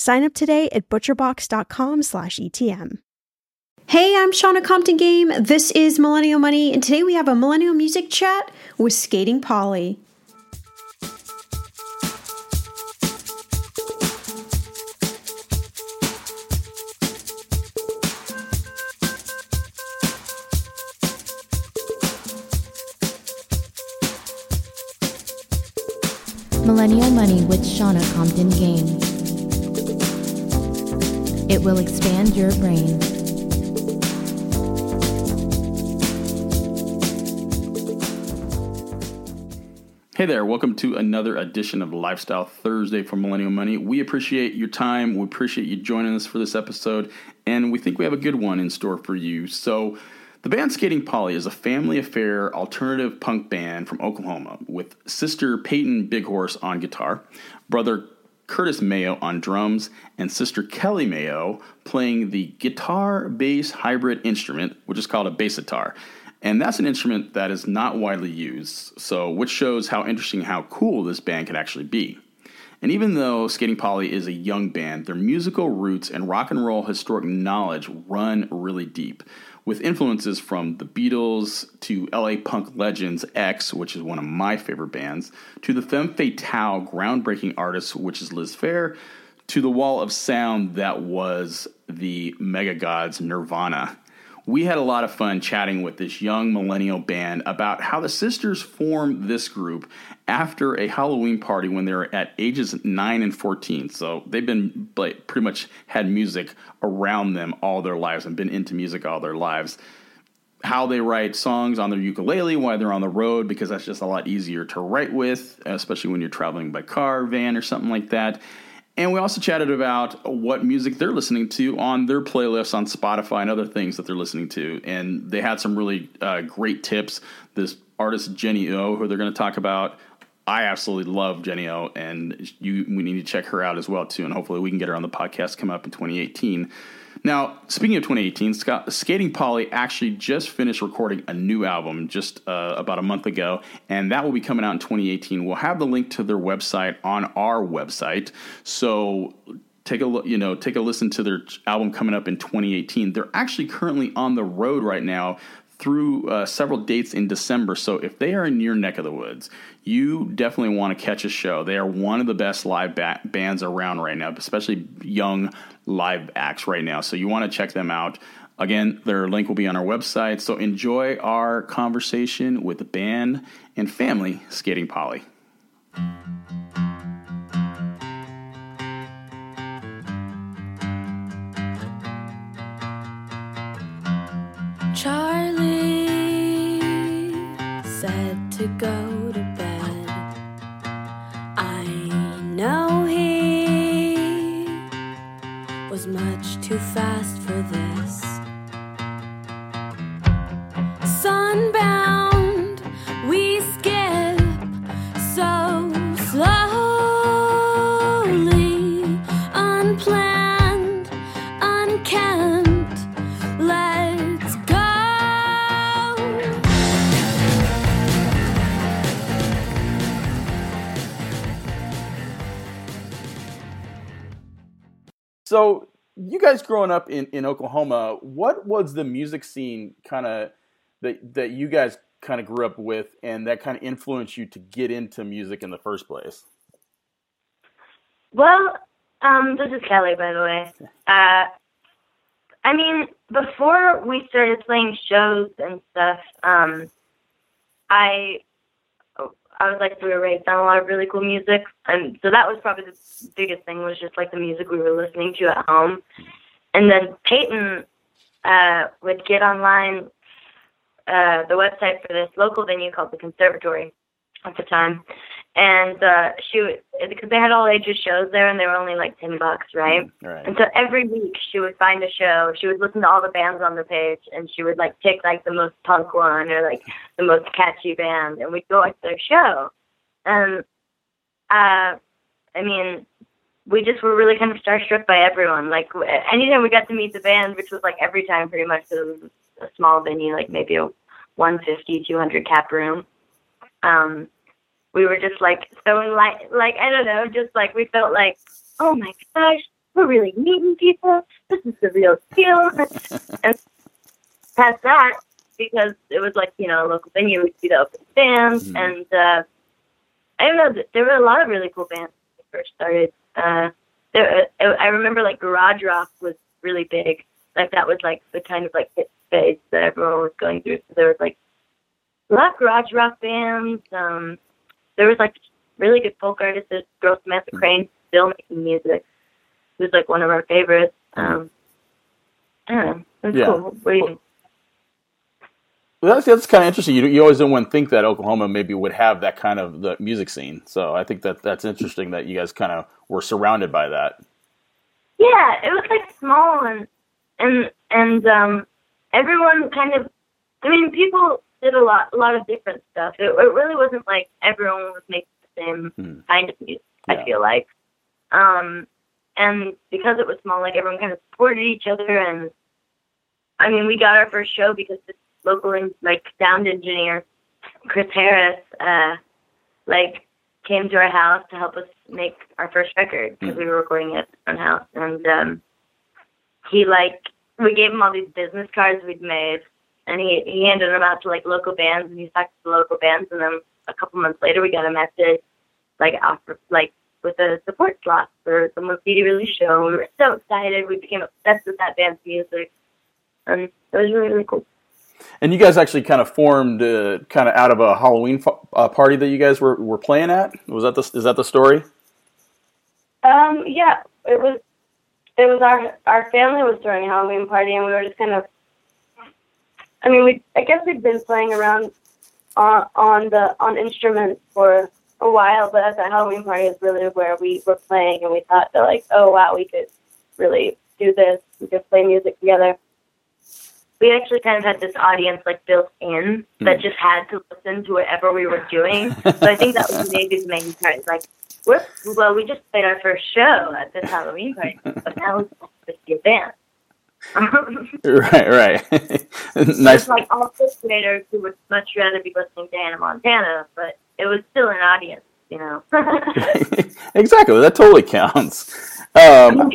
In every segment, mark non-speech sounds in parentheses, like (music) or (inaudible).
Sign up today at butcherbox.com/etm. Hey, I'm Shannah Compton Game. This is Millennial Money, and today we have a millennial music chat with Skating Polly. Millennial Money with Shannah Compton Game. It will expand your brain. Hey there, welcome to another edition of Lifestyle Thursday for Millennial Money. We appreciate your time. We appreciate you joining us for this episode, and we think we have a good one in store for you. So, the band Skating Polly is a family affair alternative punk band from Oklahoma with sister Peyton Bighorse on guitar, brother Kurtis Mayo on drums, and sister Kelly Mayo playing the guitar bass hybrid instrument, which is called a basitar. And that's an instrument that is not widely used, so which shows how interesting how cool this band can actually be. And even though Skating Polly is a young band, their musical roots and rock and roll historic knowledge run really deep with influences from the Beatles to LA punk legends X, which is one of my favorite bands, to the femme fatale groundbreaking artist, which is Liz Phair, to the wall of sound that was the mega gods Nirvana. We had a lot of fun chatting with this young millennial band about how the sisters formed this group after a Halloween party when they were at ages 9 and 14. So they've been like, pretty much had music around them all their lives and been into music all their lives. How they write songs on their ukulele while they're on the road, because that's just a lot easier to write with, especially when you're traveling by car, van, or something like that And we also chatted about what music they're listening to on their playlists on Spotify and other things that they're listening to. And they had some really uh, great tips. This artist, Jenny O, who they're going to talk about. I absolutely love Jenny O, and you we need to check her out as well too. And hopefully, we can get her on the podcast come up in 2018. Now, speaking of 2018, Scott, Skating Polly actually just finished recording a new album just uh, about a month ago, and that will be coming out in 2018. We'll have the link to their website on our website, so take a look, you know, take a listen to their album coming up in 2018. They're actually currently on the road right now through uh, several dates in December. So if they are in your neck of the woods, you definitely want to catch a show. They are one of the best live ba- bands around right now, especially young live acts right now. So you want to check them out. Again, their link will be on our website. So enjoy our conversation with the band and family Skating Polly. Charlie to go to bed. I know he was much too fast for this. So, you guys growing up in, in Oklahoma, what was the music scene kind of that that you guys kind of grew up with, and that kind of influenced you to get into music in the first place? Well, um, this is Kelly, by the way. (laughs) Uh, I mean, before we started playing shows and stuff, um, I I was like we were raised on a lot of really cool music, and so that was probably the biggest thing was just like the music we were listening to at home. And then Peyton uh, would get online uh, the website for this local venue called the Conservatory at the time, and uh, she would because they had all ages shows there, and they were only like ten bucks, right? Right. And so every week she would find a show. She would listen to all the bands on the page, and she would like pick like the most punk one or like the most catchy band, and we'd go watch their show. And uh, I mean, we just were really kind of starstruck by everyone. Like anytime we got to meet the band, which was like every time pretty much, it was a small venue, like maybe a 150, 200 cap room. Um, we were just like so like like I don't know, just like we felt like, oh my gosh, we're really meeting people. This is the real deal. (laughs) and past that, because it was like you know a local venue, we'd see the open bands, Mhm. and uh, I don't know, there were a lot of really cool bands when we first started. Uh, there, I I remember like garage rock was really big. Like that was like the kind of like hit phase that everyone was going through. So there was like a lot of garage rock bands. Um, there was like really good folk artists. There's Girl Samantha Crane still making music. Who's like one of our favorites. Um, I don't know. It's Yeah. cool. What do you think? Well, that's that's kind of interesting. You you always don't want to think that Oklahoma maybe would have that kind of the music scene. So I think that that's interesting that you guys kind of were surrounded by that. Yeah, it was like small and and and um everyone kind of I mean people did a lot a lot of different stuff. It, it really wasn't like everyone was making the same Hmm. kind of music, Yeah. I feel like. Um and because it was small, like everyone kind of supported each other and I mean we got our first show because this local like sound engineer, Chris Harris, uh like came to our house to help us make our first record because we were recording it at our house and um he like we gave him all these business cards we'd made and he he handed them out to like local bands and he talked to the local bands and then a couple months later we got a message like offer like with a support slot for the CD release show. We were so excited. We became obsessed with that band's music. And it was really, really cool. And you guys actually kind of formed uh, kind of out of a Halloween f- uh, party that you guys were, were playing at. Was that the is that the story? Um, yeah, it was. It was our our family was throwing a Halloween party, and we were just kind of. I mean, we I guess we'd been playing around on on the on instruments for a while, but at the Halloween party is really where we were playing, and we thought that like, oh wow, we could really do this. We could play music together. We actually kind of had this audience like built in that Hmm. just had to listen to whatever we were doing. so I think that was maybe the main part. It's like, we're, well, we just played our first show at this Halloween party, but now let's just be a band. (laughs) Right, right. (laughs) It's nice. like all graders who would much rather be listening to Hannah Montana, but it was still an audience, you know. (laughs) exactly. That totally counts. Um,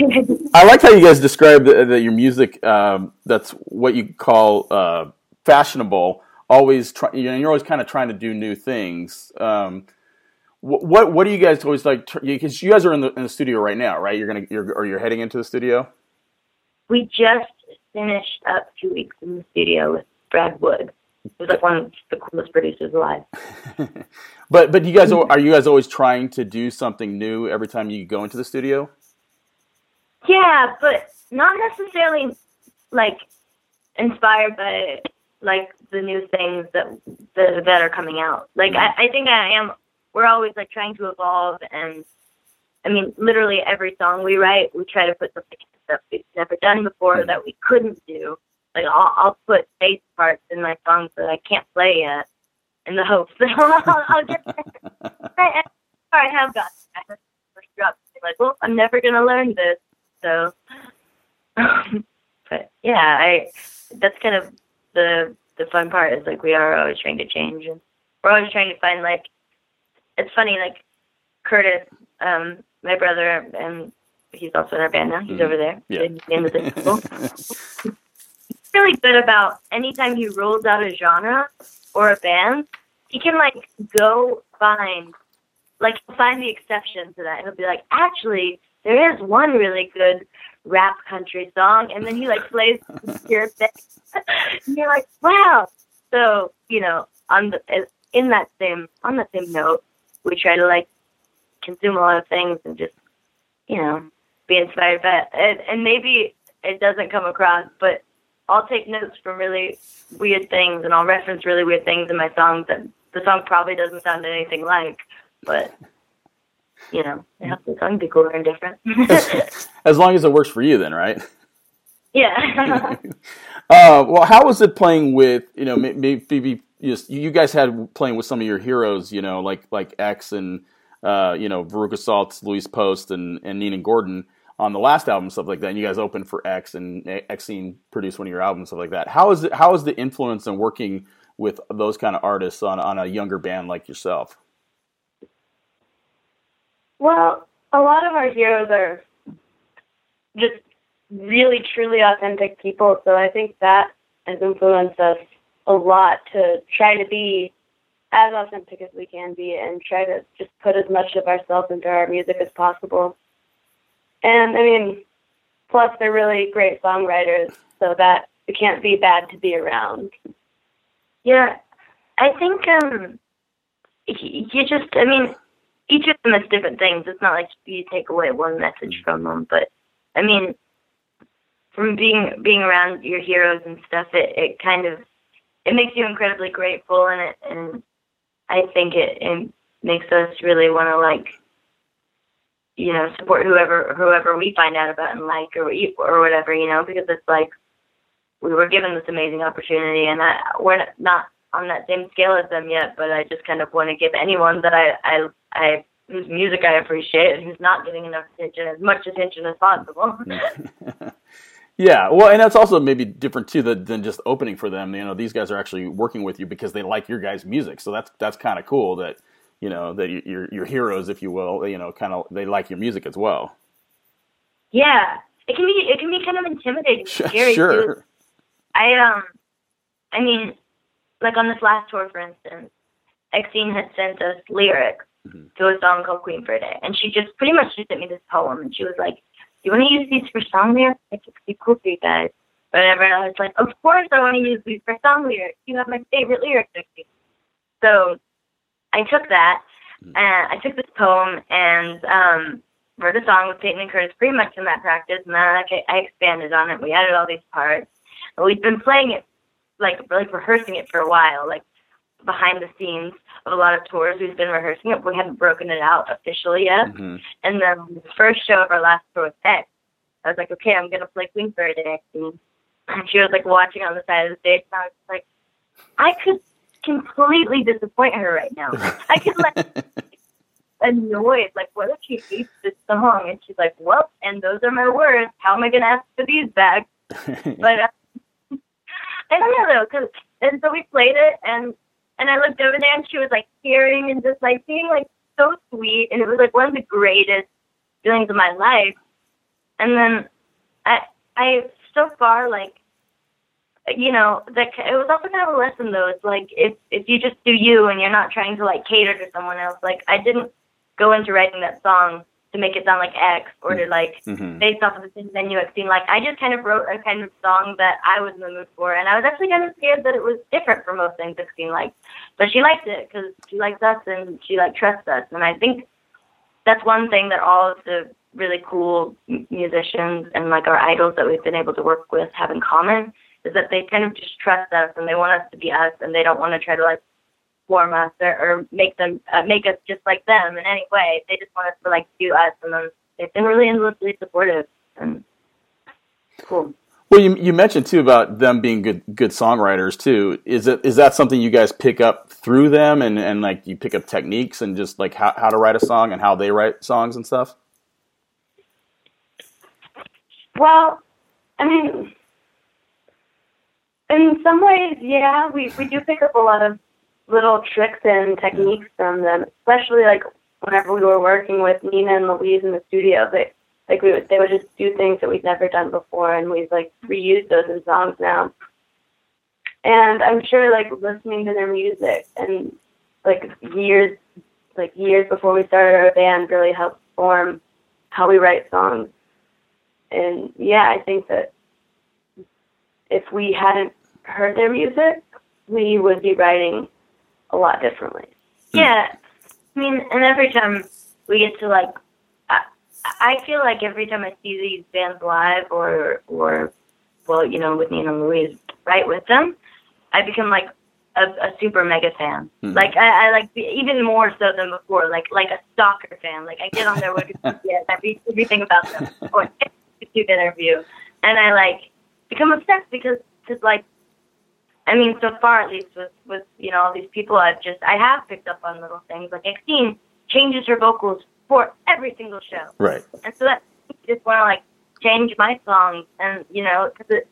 I like how you guys describe that your music. Um, that's what you call uh, fashionable. Always, try, you know, you're always kind of trying to do new things. Um, wh- what What do you guys always like? Because you guys are in the in the studio right now, right? You're gonna you're or you're heading into the studio. We just finished up two weeks in the studio with Brad Wood. He was like one of the coolest producers alive. (laughs) But but you guys are you guys always trying to do something new every time you go into the studio? Yeah, but not necessarily like inspired by like the new things that that, that are coming out. Like mm-hmm. I, I think I am. We're always like trying to evolve, and I mean, literally every song we write, we try to put something in that we've never done before that we couldn't do. Like I'll, I'll put bass parts in my songs that I can't play yet, in the hopes that (laughs) I'll, I'll get there. (laughs) I, I have got. I have first drop. Like, well, I'm never gonna learn this, so. (laughs) but yeah, I. That's kind of the the fun part is like we are always trying to change and we're always trying to find like. It's funny, like Kurtis, um, my brother, and he's also in our band now. He's Mhm. over there. Yeah. He's the. (laughs) He's really good about anytime he rolls out a genre or a band, he can like go find like find the exception to that. He'll be like, actually, there is one really good rap country song, and then he like plays (laughs) pure thing. (laughs) and you're like, wow. So you know, on the in that same on that same note, we try to like consume a lot of things and just you know be inspired by it. And, and maybe it doesn't come across, but I'll take notes from really weird things and I'll reference really weird things in my songs that the song probably doesn't sound anything like, but you know, it helps the song be cooler and different. (laughs) As long as it works for you, then, right? (laughs) yeah. (laughs) Uh, well, how was it playing with you know may- maybe just you guys had playing with some of your heroes, you know, like like X and uh, you know Veruca Salt's, Louise Post, and and Nina Gordon on the last album, stuff like that. And you guys opened for X, and Exene produced one of your albums, stuff like that. How is it? How is the influence and working with those kind of artists on on a younger band like yourself? Well, a lot of our heroes are just really truly authentic people, so I think that has influenced us a lot to try to be as authentic as we can be and try to just put as much of ourselves into our music as possible. And I mean, plus they're really great songwriters, so that it can't be bad to be around. Yeah, I think um, you just, I mean, each of them has different things. It's not like you take away one message from them, but I mean, from being being around your heroes and stuff, it it kind of it makes you incredibly grateful, and it and I think it it makes us really want to like you know support whoever whoever we find out about and like or or whatever you know because it's like we were given this amazing opportunity, and I we're not on that same scale as them yet, but I just kind of want to give anyone that I I I whose music I appreciate and who's not getting enough attention as much attention as possible. (laughs) (laughs) Yeah, well, and that's also maybe different too than, than just opening for them. You know, these guys are actually working with you because they like your guys' music, so that's that's kind of cool. That you know that your your heroes, if you will, you know, kind of they like your music as well. Yeah, it can be it can be kind of intimidating, and (laughs) scary too. sure. I um, I mean, like on this last tour, for instance, Exene had sent us lyrics Mhm. to a song called Queen for a Day, and she just pretty much just sent me this poem, and she was like, "You want to use these for song lyrics? Like, it could be cool for you guys." Whatever. And I was like, "Of course, I want to use these for song lyrics. You have my favorite lyrics." Exene." So I took that, and I took this poem and um wrote a song with Peyton and Kurtis pretty much in that practice, and then I, I expanded on it. We added all these parts, and we've been playing it, like like rehearsing it for a while. Like behind the scenes of a lot of tours. We've been rehearsing it, but we haven't broken it out officially yet. Mhm. And then the first show of our last tour with X, I was like, okay, I'm gonna play Queen for a day. And she was like watching on the side of the stage, and I was like, I could completely disappoint her right now. (laughs) I could like annoyed, like, what if she hates this song? And she's like, well, and those are my words. How am I gonna ask for these back? (laughs) But uh, (laughs) I don't know though, cause and so we played it, and and I looked over there, and she was like tearing and just like being like so sweet, and it was like one of the greatest feelings of my life. And then I I so far like you know that it was also kind of a lesson though. It's like if if you just do you and you're not trying to like cater to someone else. Like I didn't go into writing that song to make it sound like X or to like Mhm. based off of the things I knew Exene. Like I just kind of wrote a kind of song that I was in the mood for, and I was actually kind of scared that it was different from most things Exene liked. But she liked it because she likes us and she like trusts us, and I think that's one thing that all of the really cool musicians and like our idols that we've been able to work with have in common is that they kind of just trust us and they want us to be us and they don't want to try to like form us or, or make them uh, make us just like them in any way. They just want us to like do us, and then they've been really endlessly supportive and cool. Well, you you mentioned too about them being good good songwriters too. Is it is that something you guys pick up through them and and like you pick up techniques and just like how how to write a song and how they write songs and stuff? Well, I mean, in some ways, yeah, we we do pick up a lot of little tricks and techniques from them, especially like whenever we were working with Nina and Louise in the studio. They like we would they would just do things that we'd never done before, and we've like reused those in songs now. And I'm sure like listening to their music and like years like years before we started our band really helped form how we write songs and yeah, I think that if we hadn't heard their music, we would be writing a lot differently. Hmm. Yeah, I mean, and every time we get to like, I, I feel like every time I see these bands live or or, well, you know, with Nina and Louise, right with them, I become like a, a super mega fan. Hmm. Like I, I like even more so than before. Like like a stalker fan. Like I get on their Wikipedia, (laughs) I read everything about them or YouTube interview, and I like become obsessed because because like I mean, so far at least with with you know all these people, I've just I have picked up on little things. Like Exene changes her vocals for every single show, Right. and so that I just want to like change my songs, and you know, because it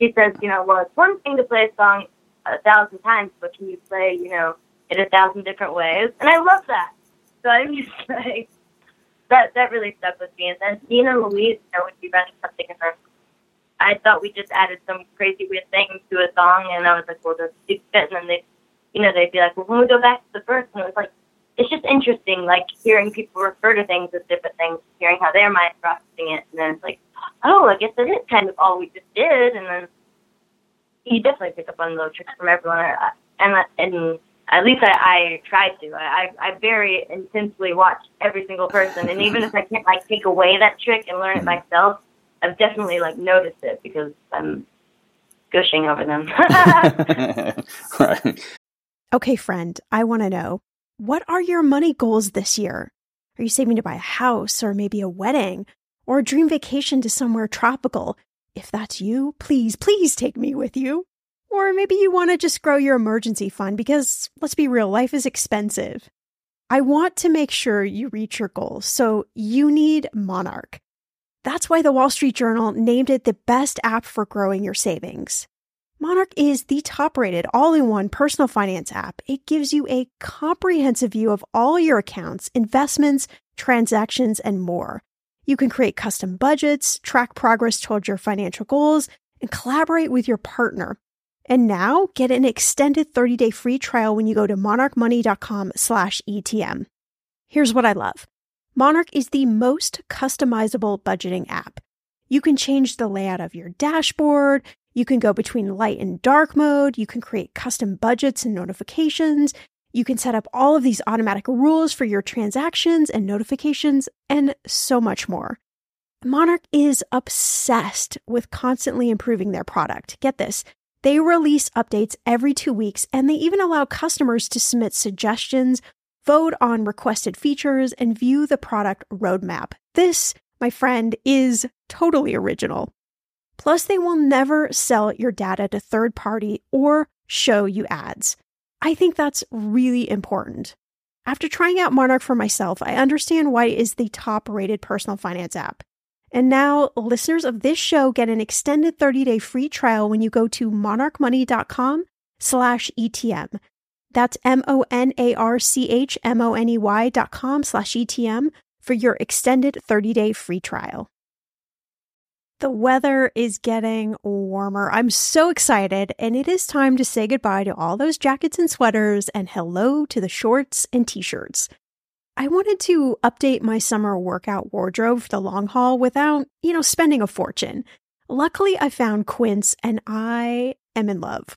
she says, you know, well, it's one thing to play a song a thousand times, but can you play, you know, it a thousand different ways? And I love that. So I'm just (laughs) like that. That really stuck with me. And then and Louise, you know, would be running something in her I thought we just added some crazy weird thing to a song, and I was like, well, does it fit? And then they, you know, they'd be like, well, when we go back to the first one, it was like, it's just interesting, like hearing people refer to things as different things, hearing how their mind processing it, and then it's like, oh, I guess that is kind of all we just did, and then you definitely pick up on little tricks from everyone, and and at least I, I tried to. I I very intensely watch every single person, and even if I can't like take away that trick and learn it mm-hmm. myself, I've definitely like noticed it because I'm gushing over them. (laughs) (laughs) right. Okay, friend, I want to know what are your money goals this year? Are you saving to buy a house or maybe a wedding or a dream vacation to somewhere tropical? If that's you, please, please take me with you. Or maybe you want to just grow your emergency fund because let's be real, life is expensive. I want to make sure you reach your goals, so you need Monarch. That's why the Wall Street Journal named it the best app for growing your savings. Monarch is the top rated all in one personal finance app. It gives you a comprehensive view of all your accounts, investments, transactions, and more. You can create custom budgets, track progress towards your financial goals, and collaborate with your partner. And now get an extended 30-day free trial when you go to monarchmoney.com slash ETM. Here's what I love. Monarch is the most customizable budgeting app. You can change the layout of your dashboard. You can go between light and dark mode. You can create custom budgets and notifications. You can set up all of these automatic rules for your transactions and notifications, and so much more. Monarch is obsessed with constantly improving their product. Get this. They release updates every two weeks, and they even allow customers to submit suggestions, vote on requested features, and view the product roadmap. This, my friend, is totally original. Plus, they will never sell your data to third party or show you ads. I think that's really important. After trying out Monarch for myself, I understand why it is the top rated personal finance app. And now listeners of this show get an extended 30-day free trial when you go to monarchmoney.com slash ETM. That's M-O-N-A-R-C-H-M-O-N-E-Y dot com slash ETM for your extended 30-day free trial. The weather is getting warmer. I'm so excited, and it is time to say goodbye to all those jackets and sweaters and hello to the shorts and t shirts. I wanted to update my summer workout wardrobe for the long haul without, you know, spending a fortune. Luckily, I found Quince and I am in love.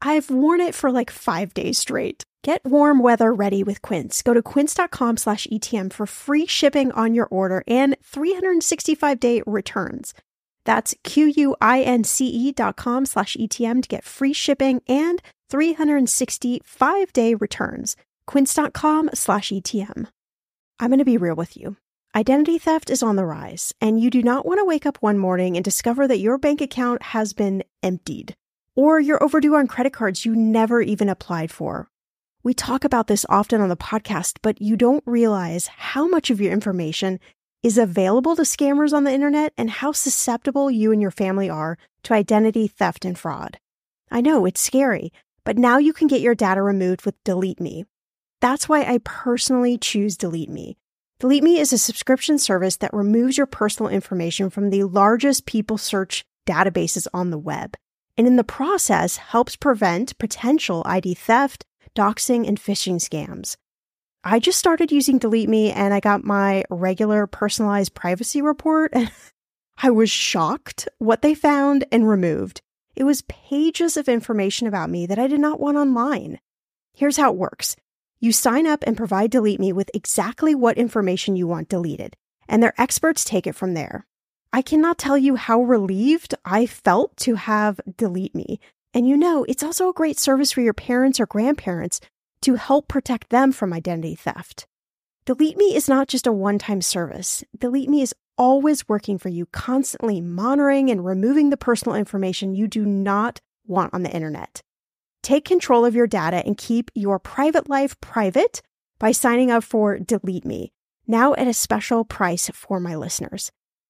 I've worn it for like five days straight. Get warm weather ready with Quince. Go to quince.com slash ETM for free shipping on your order and 365 day returns. That's Q-U-I-N-C-E dot com slash ETM to get free shipping and 365 day returns. Quince.com slash ETM. I'm going to be real with you. Identity theft is on the rise, and you do not want to wake up one morning and discover that your bank account has been emptied, or you're overdue on credit cards you never even applied for. We talk about this often on the podcast, but you don't realize how much of your information is available to scammers on the internet and how susceptible you and your family are to identity theft and fraud. I know it's scary, but now you can get your data removed with Delete Me. That's why I personally choose Delete Me. Delete Me is a subscription service that removes your personal information from the largest people search databases on the web, and in the process helps prevent potential ID theft, doxing, and phishing scams. I just started using Delete Me and I got my regular personalized privacy report. (laughs) I was shocked what they found and removed. It was pages of information about me that I did not want online. Here's how it works you sign up and provide Delete Me with exactly what information you want deleted, and their experts take it from there. I cannot tell you how relieved I felt to have Delete Me. And you know, it's also a great service for your parents or grandparents to help protect them from identity theft. Delete Me is not just a one time service. Delete Me is always working for you, constantly monitoring and removing the personal information you do not want on the internet. Take control of your data and keep your private life private by signing up for Delete Me, now at a special price for my listeners.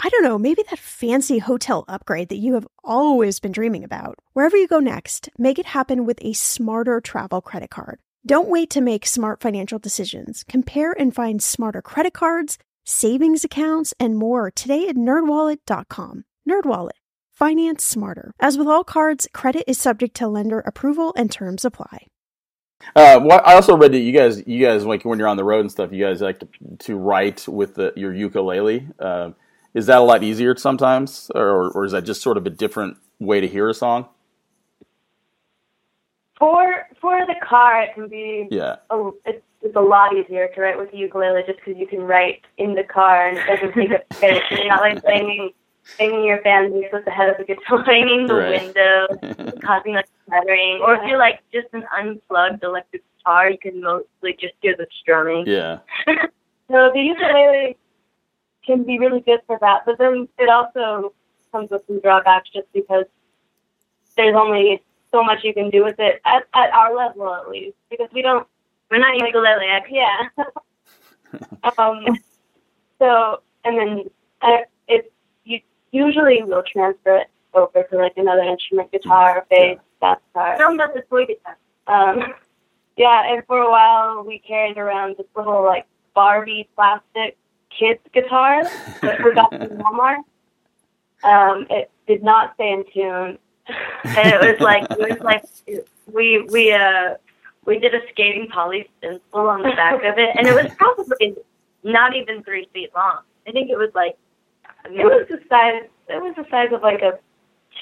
I don't know, maybe that fancy hotel upgrade that you have always been dreaming about. Wherever you go next, make it happen with a smarter travel credit card. Don't wait to make smart financial decisions. Compare and find smarter credit cards, savings accounts, and more today at nerdwallet.com. Nerdwallet. Finance smarter. As with all cards, credit is subject to lender approval and terms apply. Uh, well, I also read that you guys, you guys like when you're on the road and stuff, you guys like to, to write with the, your ukulele. Uh, is that a lot easier sometimes, or, or is that just sort of a different way to hear a song? For for the car, it can be Yeah. a, it's, it's a lot easier to write with the ukulele just because you can write in the car and it doesn't take up space. You're not like (laughs) banging banging your fan base with the head of the guitar, (laughs) banging the Right. window, (laughs) causing like stuttering. Or if you're like just an unplugged electric guitar, you can mostly just do the strumming. Yeah. So the ukulele can be really good for that, but then it also comes with some drawbacks just because there's only so much you can do with it at, at our level at least because we don't we're not ukulele yeah. (laughs) um. So and then uh, it you usually will transfer it over to like another instrument, guitar, bass, bass guitar. Some of it's toy guitar. Um. Yeah, and for a while we carried around this little like Barbie plastic kids guitar that we got from Walmart. Um, it did not stay in tune, (laughs) and it was like it was like we we uh we did a Skating Polly stencil on the back of it, and it was probably not even three feet long. I think it was like it was the size it was the size of like a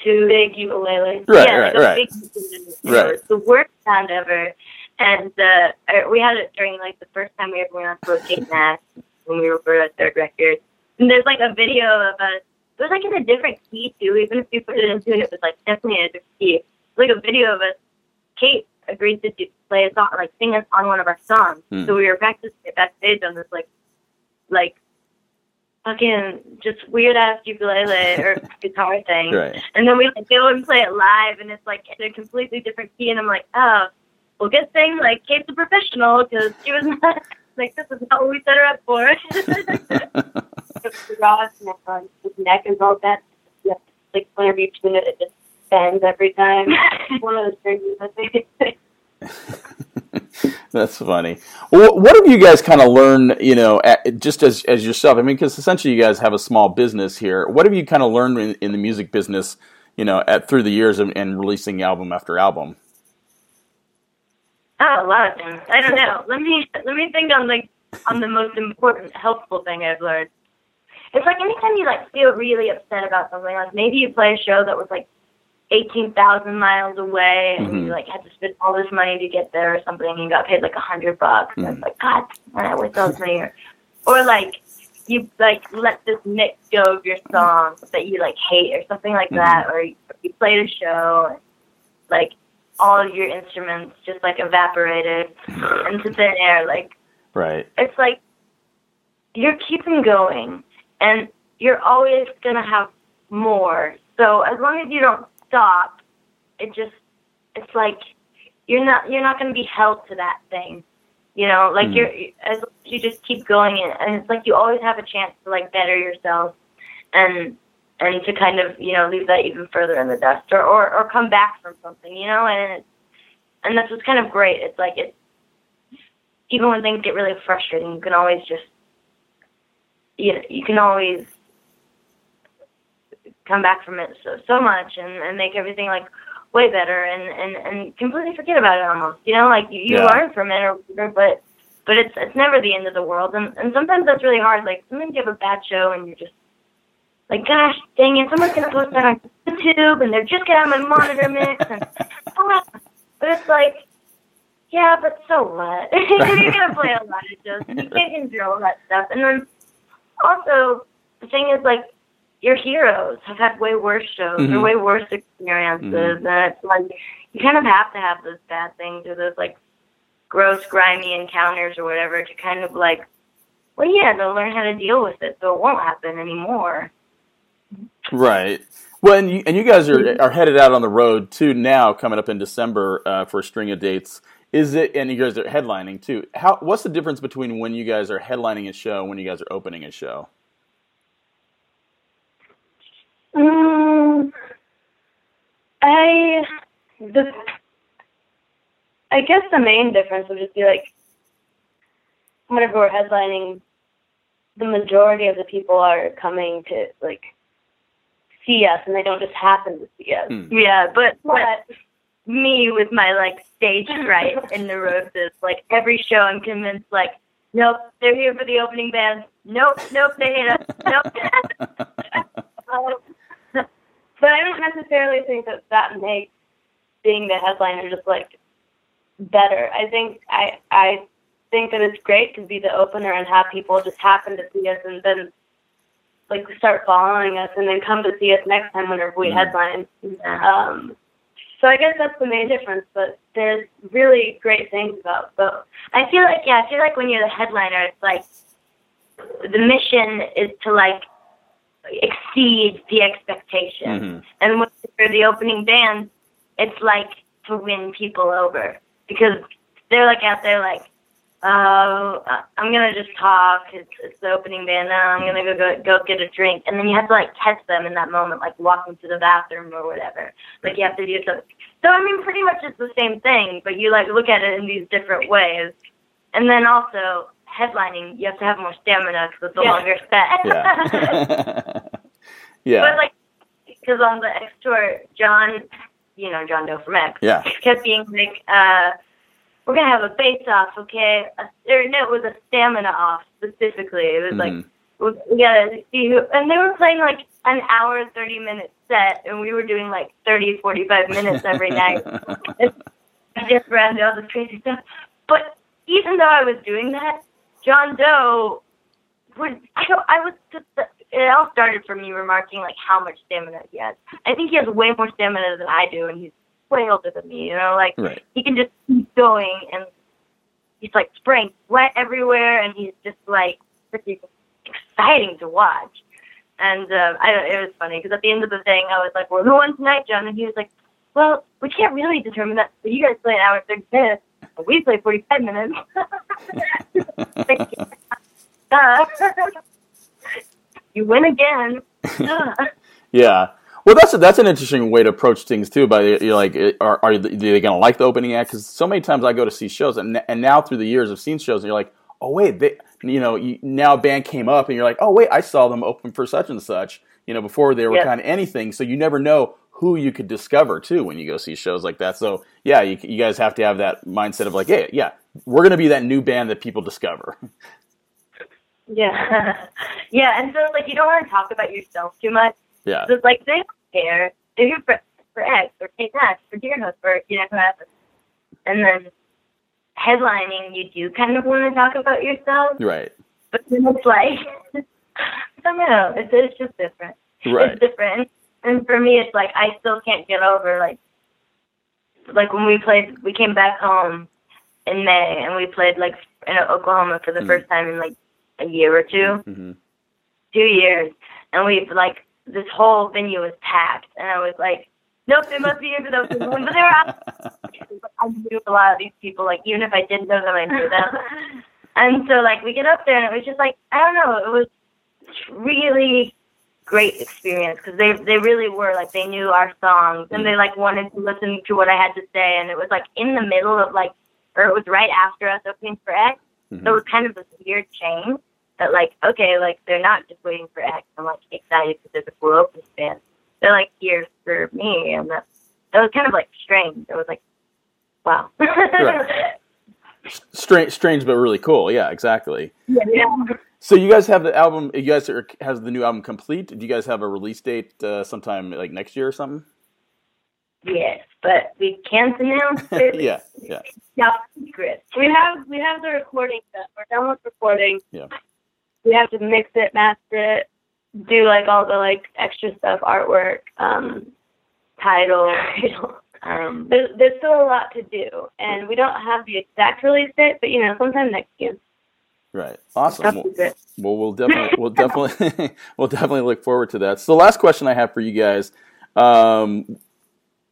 two big ukulele. Right, yeah, right, like a right. big ukulele. It Right. the worst sound ever. And uh, we had it during like the first time we ever went on to Rotate Max when we recorded our third record. And there's like a video of us. It was like in a different key too. Even if you put it into it, it was like definitely in a different key. Like a video of us. Kate agreed to play a song, like sing us on one of our songs. Hmm. So we were practicing it backstage on this like, like, fucking just weird ass ukulele or (laughs) guitar thing. Right. And then we like go and play it live, and it's like in a completely different key. And I'm like, oh, well, good thing like Kate's a professional because she was (laughs) not like this is not what we set her up for. the (laughs) Ross neck on his neck is all have to like whenever you tune it, it just bends every time. (laughs) One of those things I think. (laughs) That's funny. Well, what have you guys kind of learned, you know, at, just as as yourself? I mean, because essentially you guys have a small business here. What have you kind of learned in, in the music business, you know, at through the years and, and releasing album after album? Oh, a lot of things. I don't know. Let me let me think on like on the most important helpful thing I've learned. It's like anytime you like feel really upset about something, like maybe you play a show that was like eighteen thousand miles away and Mhm. you like had to spend all this money to get there or something and you got paid like a hundred bucks and it's like, God, I wish that was me or or like you like let this mix go of your song that you like hate or something like that or you, you played a show and like all of your instruments just like evaporated into thin air. Like Right. it's like you're keeping going and you're always gonna have more. So as long as you don't stop, it just it's like you're not you're not gonna be held to that thing. You know, like Mhm. you're as you just keep going and it's like you always have a chance to like better yourself and and to kind of, you know, leave that even further in the dust or, or, or come back from something, you know, and it's and that's what's kind of great. It's like it even when things get really frustrating, you can always just you know, you can always come back from it so so much and, and make everything like way better and, and, and completely forget about it almost. You know, like you, you Yeah. learn from it or whatever, but but it's it's never the end of the world and, and sometimes that's really hard. Like sometimes you have a bad show and you're just like, gosh dang it, someone's gonna post that on YouTube and they're just gonna have my monitor mix and (laughs) but it's like yeah, but so what? (laughs) You're gonna play a lot of shows. You can't control all that stuff. And then also the thing is like your heroes have had way worse shows Mhm. or way worse experiences Mhm. and it's like you kind of have to have those bad things or those like gross, grimy encounters or whatever to kind of like well yeah, to learn how to deal with it so it won't happen anymore. Right. Well, and you, and you guys are are headed out on the road too now, coming up in December uh, for a string of dates. Is it? And you guys are headlining too. How? What's the difference between when you guys are headlining a show and when you guys are opening a show? Um, I the I guess the main difference would just be like whenever we're headlining, the majority of the people are coming to like see us, and they don't just happen to see us. Hmm. Yeah, but but me with my like stage fright and neurosis, like every show, I'm convinced like, nope, they're here for the opening band. Nope, nope, they hate us. Nope. Um, (laughs) but I don't necessarily think that that makes being the headliner just like better. I think I I think that it's great to be the opener and have people just happen to see us and then like start following us and then come to see us next time whenever we headline. Um, so I guess that's the main difference. But there's really great things about both. I feel like yeah, I feel like when you're the headliner, it's like the mission is to like exceed the expectations. Mhm. And when you're the opening band, it's like to win people over because they're like out there like, uh, I'm gonna just talk. It's, it's the opening band. Now I'm gonna go, go go get a drink, and then you have to like test them in that moment, like walking to the bathroom or whatever. Like you have to do something. So I mean, pretty much it's the same thing, but you like look at it in these different ways. And then also headlining, you have to have more stamina because it's a Yeah. longer set. yeah. (laughs) (laughs) yeah. But like, because on the X tour, John, you know John Doe from X, Yeah. kept being like, uh, "We're gonna have a bass off, okay?" A, or no, it was a stamina off specifically. It was like, Mhm. we, gotta see who, and they were playing like an hour thirty minute set, and we were doing like 30, 45 minutes every night. (laughs) I just ran all this crazy stuff. But even though I was doing that, John Doe was I don't I was just it all started from me remarking like how much stamina he has. I think he has way more stamina than I do and he's way older than me, you know, like Right. he can just going and he's like spraying sweat everywhere and he's just like pretty exciting to watch. And uh, I don't, it was funny because at the end of the thing, I was like, "We're the tonight, John," and he was like, "Well, we can't really determine that. But you guys play an hour and thirty minutes, we play forty-five minutes." (laughs) (laughs) You win again. (laughs) Yeah. Well, that's that's an interesting way to approach things too. But you're like, are are they going to like the opening act? Because so many times I go to see shows, and and now through the years I've seen shows, and you're like, oh wait, they, you know, you, now a band came up, and you're like, oh wait, I saw them open for such and such. You know, before they were Yeah. kind of anything, so you never know who you could discover too when you go see shows like that. So yeah, you you guys have to have that mindset of like, yeah, yeah, we're going to be that new band that people discover. (laughs) Yeah, (laughs) yeah, and so like you don't want to talk about yourself too much. yeah. So like they care. They're here for for X or Kate Nash for Deerhoof or you know whoever. And then headlining, you do kind of want to talk about yourself, Right. but then it's like (laughs) I don't know. It's it's just different. Right. It's different. And for me, it's like I still can't get over like like when we played. We came back home in May and we played like in Oklahoma for the Mhm. first time in like a year or two hmm two years, and we like this whole venue was packed, and I was like, nope, they must be into those people. But they were out. (laughs) I knew a lot of these people, like even if I didn't know them, I knew them. And so like we get up there, and it was just like I don't know, it was really great experience because they they really were like they knew our songs and they like wanted to listen to what I had to say, and it was like in the middle of like, or it was right after us opening for X. So it mm-hmm. was kind of this weird change that like, okay, like they're not just waiting for X. I'm like excited because there's a cool opening band. They're like here for me, and that that was kind of like strange. It was like, wow. Strange, strange, but really cool. Yeah, exactly. yeah. So you guys have the album. You guys are, has the new album complete. Do you guys have a release date uh, sometime like next year or something? Yes, but we can't announce (laughs) it. yeah, yeah, Top secret. We have we have the recording done. We're done with recording. Yeah. We have to mix it, master it, do like all the like extra stuff, artwork, um, (laughs) title. Um, there's, there's still a lot to do, and we don't have the exact release date, but you know, sometime next year. right. Awesome. Well, well, we'll definitely, we'll definitely, (laughs) we'll definitely look forward to that. So, the last question I have for you guys: um,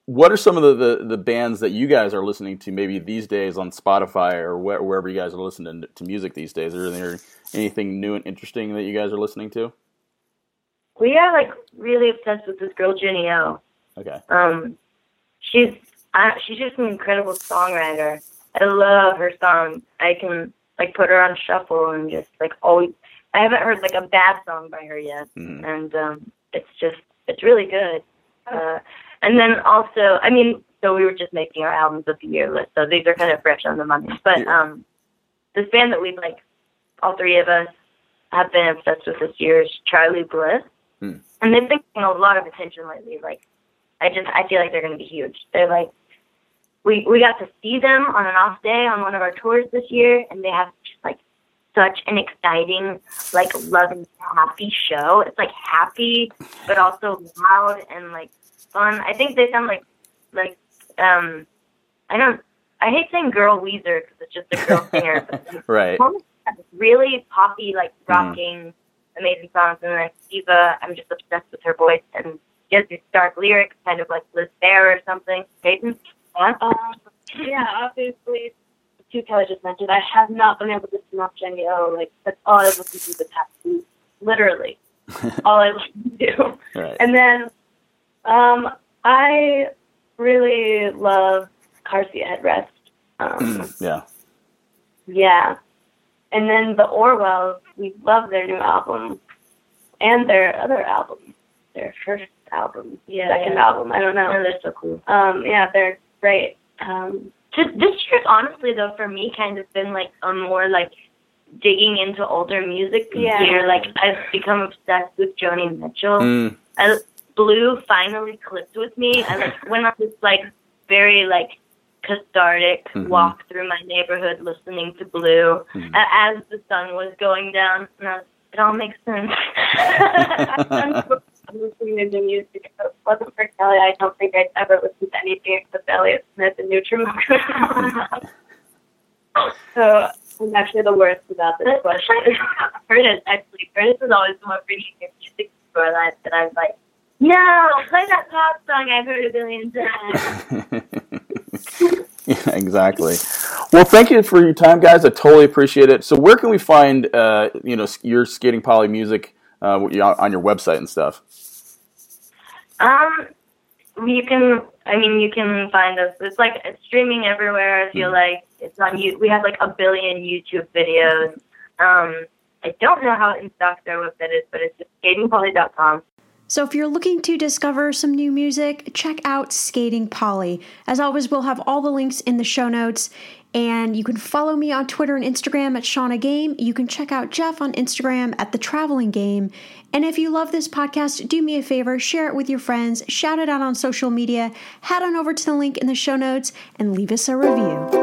What are some of the, the, the bands that you guys are listening to maybe these days on Spotify or where, wherever you guys are listening to music these days? Is there anything new and interesting that you guys are listening to? We are like really obsessed with this girl Jenny O. Okay. Um, she's uh, she's just an incredible songwriter, I love her songs. I can like put her on shuffle and just like always. I haven't heard like a bad song by her yet, Mhm. and um, it's just it's really good. Uh, and then also, I mean, so we were just making our albums of the year list, so these are kind of fresh on the money. But um, this band that we like, all three of us have been obsessed with this year is Charly Bliss, Hmm. and they've been getting a lot of attention lately. Like, I just I feel like they're going to be huge. They're like we we got to see them on an off day on one of our tours this year, and they have just like such an exciting, like loving, happy show. It's like happy, but also loud and like fun. I think they sound like like um I don't I hate saying girl Weezer because it's just a girl singer. But like, (laughs) Right. Really poppy, like rocking, amazing songs. And then Eva, I'm just obsessed with her voice and she has these dark lyrics, kind of like Liz Phair or something. Peyton, yeah. Um, yeah, obviously, the two Kelly just mentioned, I have not been able to listen to Jenny O. Like, that's all I've listened to the past week. Literally. (laughs) all I listen to. Right. And then um, I really love Car Seat Headrest. Um, (clears throat) yeah. yeah. And then the Orwells, we love their new album and their other album, their first album, Yeah, second yeah. album. I don't know. Oh, they're so cool. Um, yeah, they're great. Um, Just this year's honestly though for me kind of been like a more like digging into older music this Yeah. year. Like I've become obsessed with Joni Mitchell. Mm, I, Blue finally clicked with me. I like went on this like very like cathartic Mhm. walk through my neighborhood listening to Blue Mhm. as the sun was going down. And I was, it all makes sense. I'm listening to new music. If it wasn't for Kelly, I don't think I'd ever listen to anything except Elliott Smith and Nutrimotion. (laughs) so I'm actually the worst about this question. (laughs) Kurtis, actually, Kurtis is always the one bringing me music to our life that I'm like, no, play that pop song I've heard a billion times. (laughs) yeah, (laughs) exactly. Well, thank you for your time, guys. I totally appreciate it. So, where can we find, uh, you know, your Skating Polly music uh, on your website and stuff? Um, you can. I mean, you can find us. It's like it's streaming everywhere. I feel like it's on you. We have like a billion YouTube videos. Um, I don't know how in stock their website is, but it's just skatingpolly.com. So if you're looking to discover some new music, check out Skating Polly. As always, we'll have all the links in the show notes. And you can follow me on Twitter and Instagram at Shannah Game. You can check out Jeff on Instagram at The Traveling Game. And if you love this podcast, do me a favor, share it with your friends, shout it out on social media, head on over to the link in the show notes, and leave us a review.